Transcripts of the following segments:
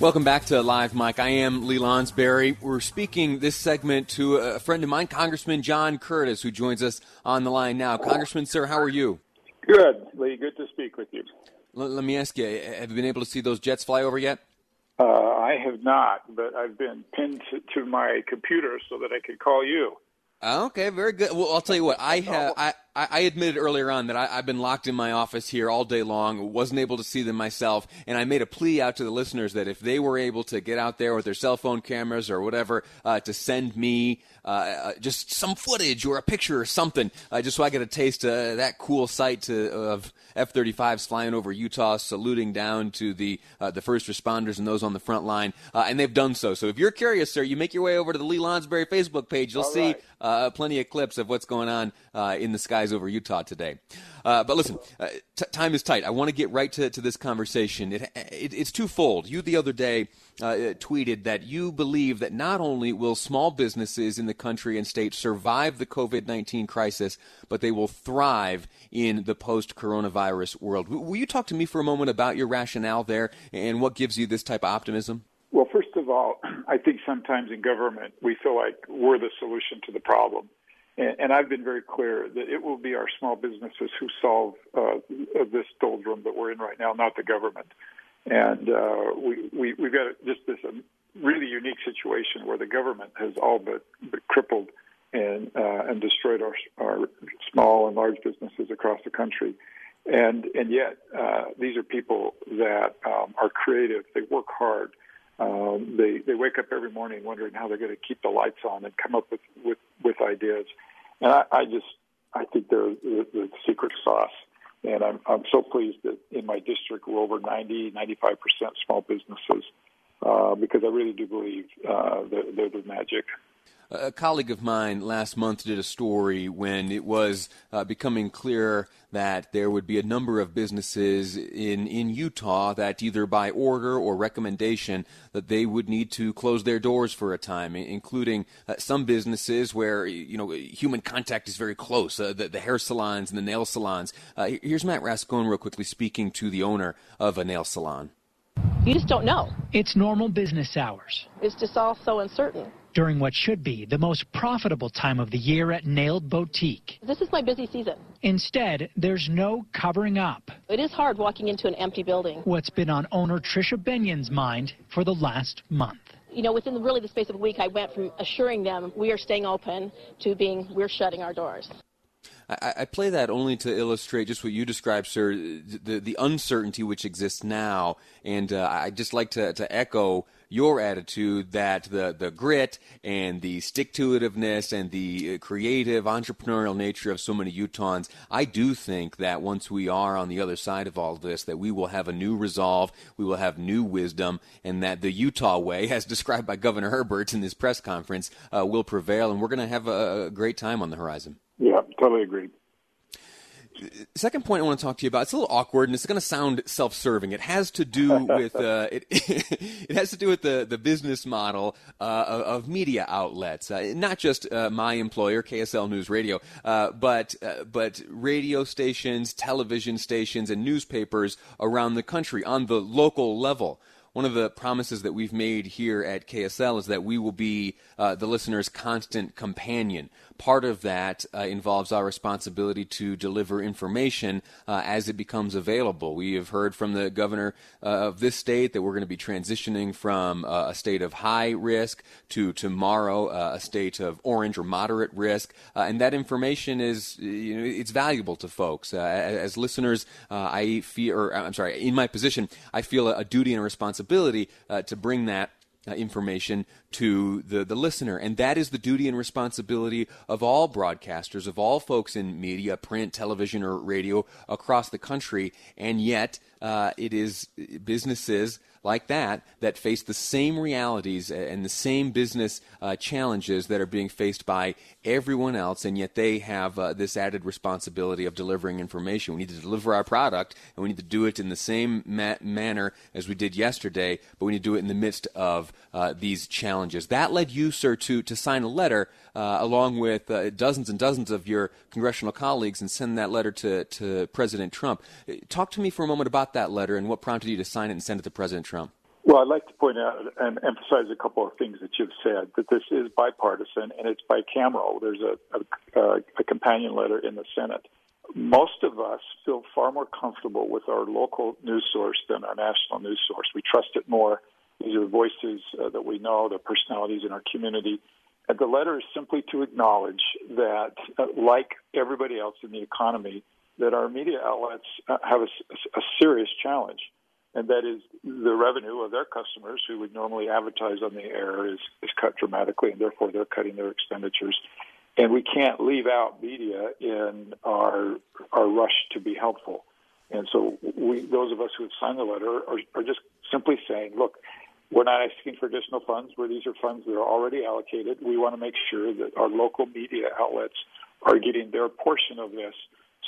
Welcome back to Live Mike. I am Lee Lonsberry. We're speaking this segment to a friend of mine, Congressman John Curtis, who joins us on the line now. Congressman, sir, how are you? Good, Lee. Good to speak with you. L- let me ask you, have you been able to see those jets fly over yet? Uh, I have not, but I've been pinned to, to my computer so that I could call you. Okay, very good. Well, I'll tell you what. I have. I, I admitted earlier on that I, have been locked in my office here all day long. wasn't able to see them myself, and I made a plea out to the listeners that if they were able to get out there with their cell phone cameras or whatever uh, to send me uh, uh just some footage or a picture or something, uh, just so I get a taste of that cool sight to, of F-35s flying over Utah, saluting down to the uh, the first responders and those on the front line, uh, and they've done so. So if you're curious, sir, you make your way over to the Lee Lonsberry Facebook page. You'll All see right. uh, plenty of clips of what's going on uh, in the skies over Utah today. Uh, but listen, uh, t- time is tight. I want to get right to, to this conversation. It, it, it's twofold. You the other day uh, tweeted that you believe that not only will small businesses in the country and state survive the COVID 19 crisis, but they will thrive in the post coronavirus world. Will you talk to me for a moment about your rationale there and what gives you this type of optimism? Well, first of all, I think sometimes in government we feel like we're the solution to the problem. And, and I've been very clear that it will be our small businesses who solve uh, this doldrum that we're in right now, not the government. And uh, we, we, we've got just this um, really unique situation where the government has all but, but crippled and uh, and destroyed our our small and large businesses across the country, and and yet uh, these are people that um, are creative. They work hard. Um, they they wake up every morning wondering how they're going to keep the lights on and come up with with, with ideas. And I, I just I think they're the, the secret sauce. And I'm I'm so pleased that in my district we're over 90 95 percent small businesses uh, because I really do believe uh, that they're the magic. A colleague of mine last month did a story when it was uh, becoming clear that there would be a number of businesses in, in Utah that either by order or recommendation that they would need to close their doors for a time, including uh, some businesses where you know human contact is very close, uh, the, the, hair salons and the nail salons. Uh, here's Matt Rascon real quickly speaking to the owner of a nail salon. You just don't know. It's normal business hours. It's just all so uncertain. During what should be the most profitable time of the year at Nailed Boutique. This is my busy season. Instead, there's no covering up. It is hard walking into an empty building. What's been on owner Trisha Benyon's mind for the last month. You know, within really the space of a week, I went from assuring them we are staying open to being we're shutting our doors. I, I, play that only to illustrate just what you described, sir, the, the uncertainty which exists now. And uh, I just like to, to echo your attitude that the, the grit and the stick to itiveness and the uh, creative entrepreneurial nature of so many Utahns, I do think that once we are on the other side of all this, that we will have a new resolve, we will have new wisdom, and that the Utah way, as described by Governor Herbert in this press conference, uh, will prevail, and we're going to have a, a great time on the horizon. Yeah, totally agree. Second point I want to talk to you about. It's a little awkward, and it's going to sound self-serving. It has to do with uh, it. it has to do with the the business model uh, of, media outlets, uh, not just uh, my employer, KSL News Radio, uh, but uh, but radio stations, television stations, and newspapers around the country on the local level one of the promises that we've made here at KSL is that we will be uh, the listener's constant companion. Part of that uh, involves our responsibility to deliver information uh, as it becomes available. We have heard from the governor uh, of this state that we're going to be transitioning from uh, a state of high risk to tomorrow uh, a state of orange or moderate risk, and that information is you know, it's valuable to folks. as listeners, I feel, or I'm sorry, in my position, I feel a, a duty and a responsibility to bring that uh, information to the, the listener. And that is the duty and responsibility of all broadcasters, of all folks in media, print, television, or radio across the country. And yet, uh, it is businesses like that that face the same realities and the same business uh, challenges that are being faced by everyone else, and yet they have uh, this added responsibility of delivering information. We need to deliver our product, and we need to do it in the same ma- manner as we did yesterday, but we need to do it in the midst of uh, these challenges. That led you, sir, to, to sign a letter uh, along with uh, dozens and dozens of your congressional colleagues and send that letter to, to President Trump. Talk to me for a moment about that letter and what prompted you to sign it and send it to President Trump. Well, I'd like to point out and emphasize a couple of things that you've said. That this is bipartisan and it's bicameral. There's a, a, a companion letter in the Senate. Most of us feel far more comfortable with our local news source than our national news source. We trust it more. These are the voices uh, that we know, the personalities in our community. And the letter is simply to acknowledge that, uh, like everybody else in the economy, that our media outlets uh, have a, a, serious challenge, and that is the revenue of their customers who would normally advertise on the air is, is cut dramatically, and therefore they're cutting their expenditures. And we can't leave out media in our our rush to be helpful. And so, we, those of us who have signed the letter, are, are just simply saying, look, we're not asking for additional funds where these are funds that are already allocated. We want to make sure that our local media outlets are getting their portion of this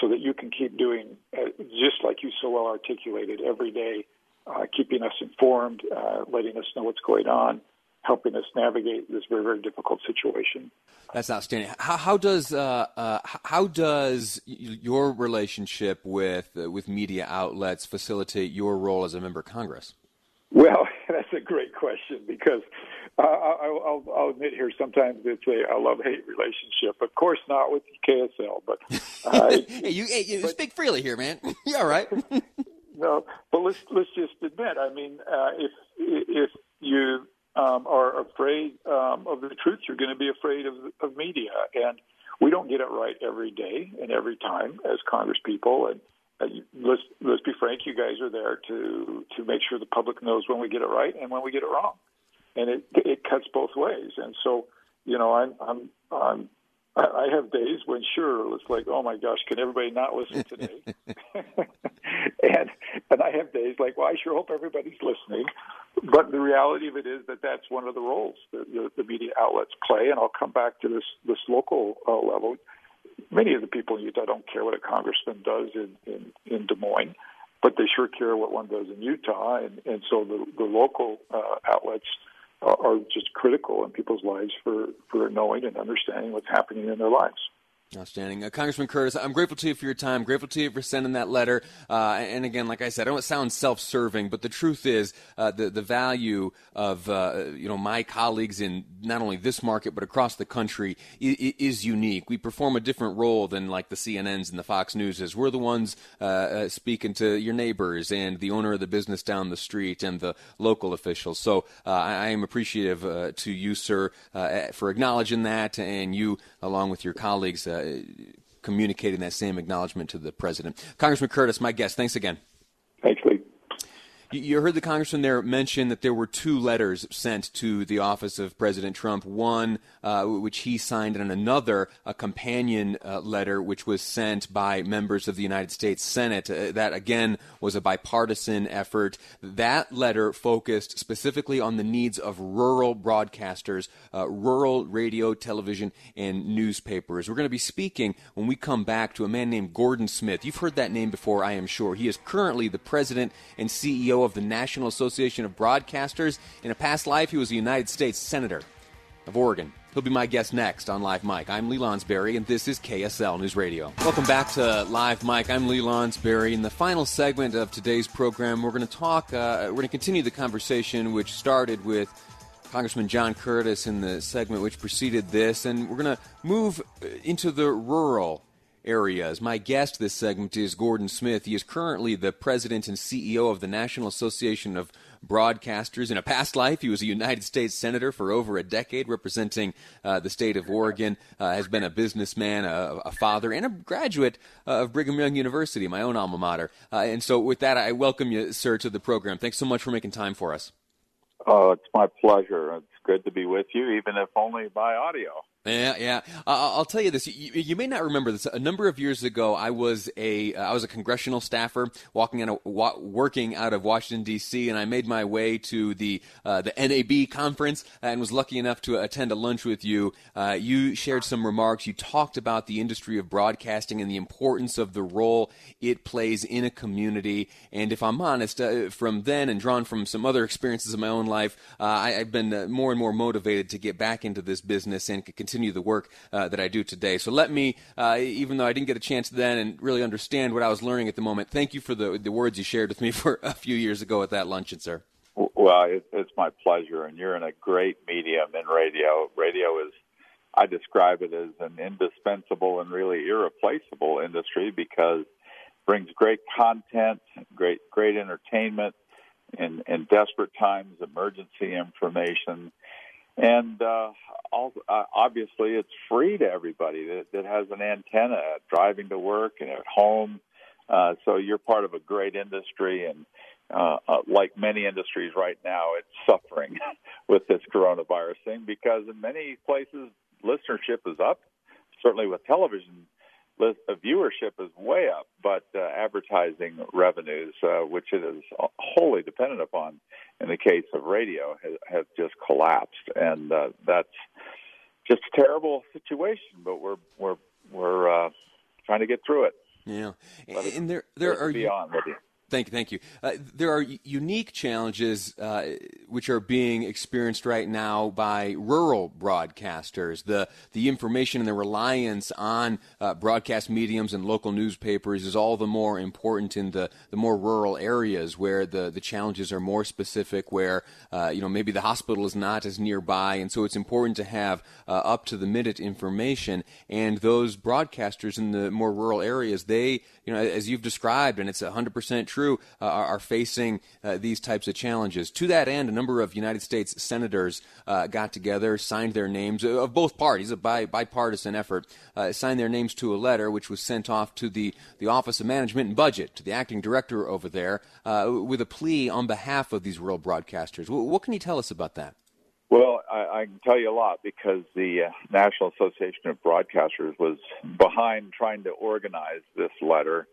so that you can keep doing, uh, just like you so well articulated, every day, uh, keeping us informed, uh, letting us know what's going on, helping us navigate this very, very difficult situation. That's outstanding. How, how does uh, uh, how does your relationship with uh, with media outlets facilitate your role as a member of Congress? Well, that's a great question because uh, I'll, I'll, admit here sometimes it's a, a love hate relationship. Of course, not with KSL, but uh, hey, you, hey, you but, speak freely here, man. you all right? No, but let's let's just admit. I mean, uh, if if you um, are afraid um, of the truth, you're going to be afraid of of media, and we don't get it right every day and every time as Congress people, and uh, let's let's be frank. You guys are there to to make sure the public knows when we get it right and when we get it wrong, and it it cuts both ways. And so, you know, I'm I'm I'm I have days when sure it's like, oh my gosh, can everybody not listen today? and and I have days like, well, I sure hope everybody's listening. But the reality of it is that that's one of the roles that the, the media outlets play. And I'll come back to this this local uh, level many of the people in Utah don't care what a congressman does in, in, in Des Moines, but they sure care what one does in Utah. And, and so the, the local uh, outlets are, just critical in people's lives for, for knowing and understanding what's happening in their lives. Outstanding. Uh, Congressman Curtis, I'm grateful to you for your time. Grateful to you for sending that letter. Uh, and again, like I said, I don't sound self-serving, but the truth is uh, the, the value of uh, you know my colleagues in not only this market but across the country is, is, unique. We perform a different role than like the CNNs and the Fox Newses. We're the ones uh, uh, speaking to your neighbors and the owner of the business down the street and the local officials. So I, I, am appreciative to you, sir, for acknowledging that, and you, along with your colleagues communicating that same acknowledgement to the president. Congressman Curtis, my guest, thanks again. Thanks, Lee. You heard the congressman there mention that there were two letters sent to the office of President Trump. One, uh, which he signed, and another, a companion uh, letter, which was sent by members of the United States Senate. Uh, that again was a bipartisan effort. That letter focused specifically on the needs of rural broadcasters, uh, rural radio, television, and newspapers. We're going to be speaking when we come back to a man named Gordon Smith. You've heard that name before, I am sure. He is currently the president and CEO CEO of the National Association of Broadcasters. In a past life, he was a United States Senator of Oregon. He'll be my guest next on Live Mike. I'm Lee Lonsberry, and this is KSL News Radio. Welcome back to Live Mike. I'm Lee Lonsberry. In the final segment of today's program, we're going to talk, uh, we're going to continue the conversation which started with Congressman John Curtis in the segment which preceded this, and we're going to move into the rural areas. My guest this segment is Gordon Smith. He is currently the president and CEO of the National Association of Broadcasters. In a past life, he was a United States Senator for over a decade, representing uh, the state of Oregon. Uh, has been a businessman, a, a father, and a graduate uh, of Brigham Young University, my own alma mater. Uh, and so, with that, I welcome you, sir, to the program. Thanks so much for making time for us. Oh, it's my pleasure. It's good to be with you, even if only by audio. Yeah, yeah. I'll tell you this. You, may not remember this. A number of years ago, I was a uh, I was a congressional staffer walking out of, working out of Washington D.C. and I made my way to the uh, the NAB conference and was lucky enough to attend a lunch with you. Uh, you shared some remarks. You talked about the industry of broadcasting and the importance of the role it plays in a community. And if I'm honest, uh, from then and drawn from some other experiences in my own life, I, have been more and more motivated to get back into this business and continue continue the work uh, that I do today. So let me, uh, even though I didn't get a chance then and really understand what I was learning at the moment, thank you for the, the words you shared with me for a few years ago at that luncheon, sir. Well, it, it's my pleasure, and you're in a great medium in radio. Radio is, I describe it as an indispensable and really irreplaceable industry because brings great content, great great entertainment in in desperate times, emergency information, and uh, also, uh, obviously it's free to everybody that, that has an antenna driving to work and at home. Uh, so you're part of a great industry, and uh, uh, like many industries right now, it's suffering with this coronavirus thing because in many places listenership is up. Certainly with television viewership is way up, but uh, advertising revenues, uh, which it is wholly dependent upon, in the case of radio, have, have just collapsed, and uh, that's just a terrible situation. But we're we're we're uh, trying to get through it. Yeah, and there there are beyond you. Thank you, thank you. Uh, there are unique challenges uh, which are being experienced right now by rural broadcasters. The the information and the reliance on uh, broadcast mediums and local newspapers is all the more important in the, the more rural areas where the, the challenges are more specific. Where uh, you know maybe the hospital is not as nearby, and so it's important to have uh, up to the minute information. And those broadcasters in the more rural areas, they you know as you've described, and it's hundred percent true, uh, are, facing uh, these types of challenges. To that end, a number of United States senators uh, got together, signed their names of both parties, a bi- bipartisan effort, signed their names to a letter which was sent off to the, the Office of Management and Budget, to the acting director over there, with a plea on behalf of these rural broadcasters. W- what can you tell us about that? Well, I, I can tell you a lot because the uh, National Association of Broadcasters was behind trying to organize this letter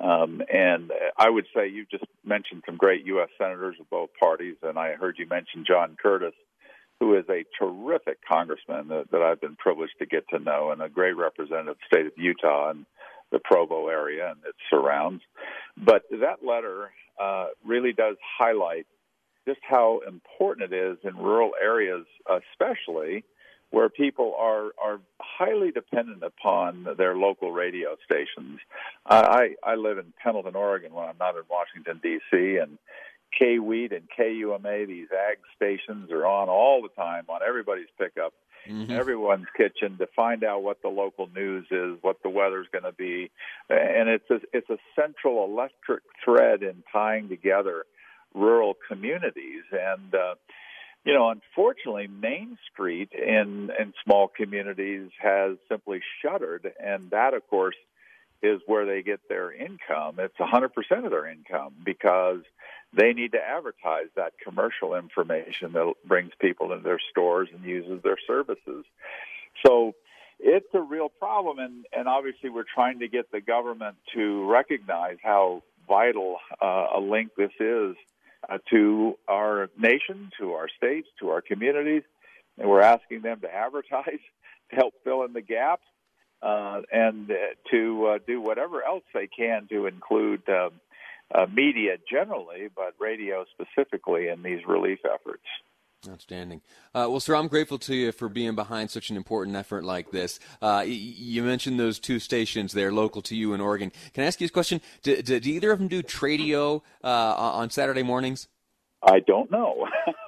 um, and I would say you just mentioned some great U.S. senators of both parties, and I heard you mention John Curtis, who is a terrific congressman that, that I've been privileged to get to know, and a great representative of the state of Utah and the Provo area and its surrounds. But that letter uh, really does highlight just how important it is in rural areas, especially where people are are highly dependent upon their local radio stations. I I live in Pendleton, Oregon, when I'm not in Washington D.C. and KWEAT and KUMA, these ag stations are on all the time on everybody's pickup, mm-hmm. everyone's kitchen to find out what the local news is, what the weather's going to be, and it's a, it's a central electric thread in tying together rural communities and. Uh, you know, unfortunately, Main Street in in small communities has simply shuttered, and that, of course, is where they get their income. It's 100% of their income because they need to advertise that commercial information that brings people into their stores and uses their services. So it's a real problem, and, and obviously we're trying to get the government to recognize how vital uh, a link this is uh, to our nation, to our states, to our communities, and we're asking them to advertise to help fill in the gaps uh, and uh, to uh, do whatever else they can to include um, uh, media generally, but radio specifically in these relief efforts. Outstanding. Uh, well, sir, I'm grateful to you for being behind such an important effort like this. Uh, you mentioned those two stations there, local to you in Oregon. Can I ask you a question? Do, do, do either of them do Tradio uh, on Saturday mornings? I don't know.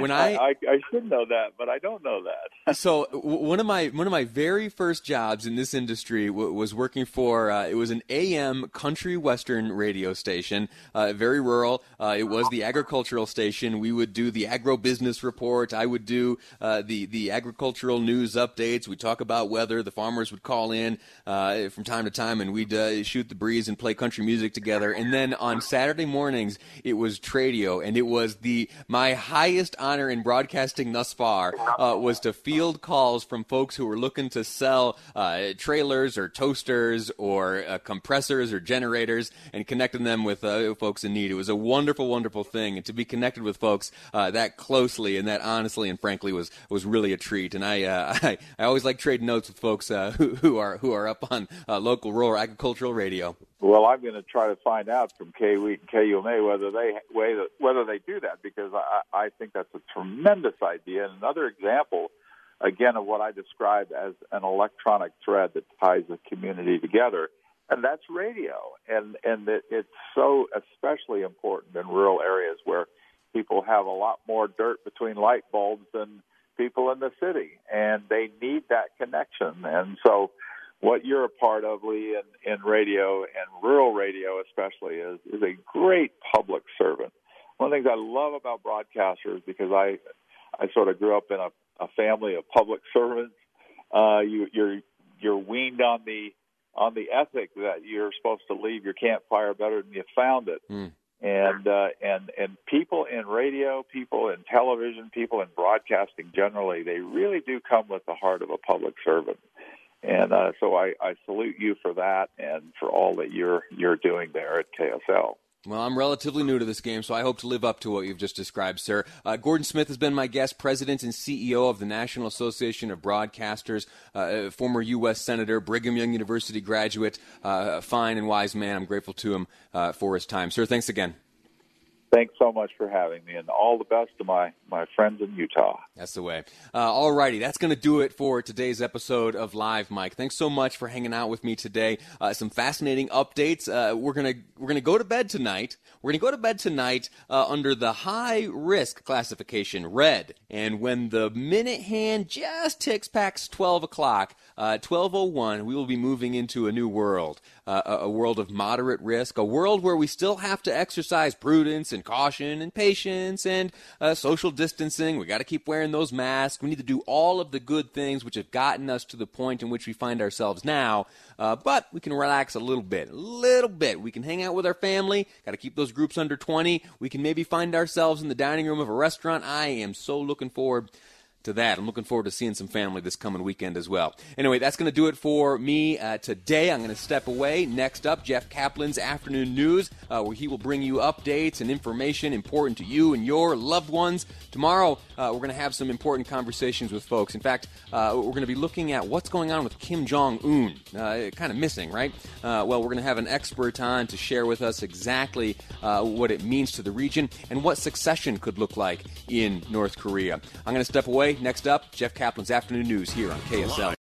when I, I, I should know that, but I don't know that. so one of my one of my very first jobs in this industry w- was working for uh, it was an AM country western radio station, uh, very rural. Uh, it was the agricultural station. We would do the agro business report. I would do uh, the the agricultural news updates. We talk about weather. The farmers would call in uh, from time to time, and we'd uh, shoot the breeze and play country music together. And then on Saturday mornings, it was Tradio, and it was the my highest honor in broadcasting thus far uh, was to field calls from folks who were looking to sell uh, trailers or toasters or uh, compressors or generators and connecting them with uh, folks in need. It was a wonderful, wonderful thing, and to be connected with folks uh, that closely and that honestly and frankly was was really a treat. And I I, I, always like trading notes with folks who, who are who are up on local rural agricultural radio. Well, I'm going to try to find out from KWEAT and KUMA whether they whether they do that because I, I think that's a tremendous idea. And another example, again, of what I describe as an electronic thread that ties the community together, and that's radio. And and it, it's so especially important in rural areas where people have a lot more dirt between light bulbs than people in the city, and they need that connection. And so what you're a part of, Lee, in, in radio and rural radio especially, is is a great public servant. One of the things I love about broadcasters because I I sort of grew up in a, a family of public servants. Uh, you, you're you're weaned on the on the ethic that you're supposed to leave your campfire better than you found it. Mm. And uh, and and people in radio, people in television, people in broadcasting generally, they really do come with the heart of a public servant. And uh, so I, I salute you for that and for all that you're you're doing there at KSL. Well, I'm relatively new to this game, so I hope to live up to what you've just described, sir. Uh, Gordon Smith has been my guest, president and CEO of the National Association of Broadcasters, uh, former U.S. Senator, Brigham Young University graduate, uh, fine and wise man. I'm grateful to him uh, for his time. Sir, thanks again. Thanks so much for having me, and all the best to my, my friends in Utah. That's the way. Uh, all righty, that's going to do it for today's episode of Live Mike. Thanks so much for hanging out with me today. Uh, some fascinating updates. Uh, we're gonna we're gonna go to bed tonight. We're gonna go to bed tonight uh, under the high risk classification, red. And when the minute hand just ticks past twelve o'clock, uh, twelve oh one, we will be moving into a new world, uh, a world of moderate risk, a world where we still have to exercise prudence and and caution and patience and uh, social distancing. We got to keep wearing those masks. We need to do all of the good things which have gotten us to the point in which we find ourselves now. Uh, but we can relax a little bit, a little bit. We can hang out with our family. Got to keep those groups under 20. We can maybe find ourselves in the dining room of a restaurant. I am so looking forward to that. I'm looking forward to seeing some family this coming weekend as well. Anyway, that's going to do it for me uh, today. I'm going to step away. Next up, Jeff Caplan's Afternoon News, uh, where he will bring you updates and information important to you and your loved ones. Tomorrow, uh, we're going to have some important conversations with folks. In fact, uh, we're going to be looking at what's going on with Kim Jong Un. Uh, kind of missing, right? Uh, well, we're going to have an expert on to share with us exactly what it means to the region and what succession could look like in North Korea. I'm going to step away. Next up, Jeff Caplan's Afternoon News here on KSL.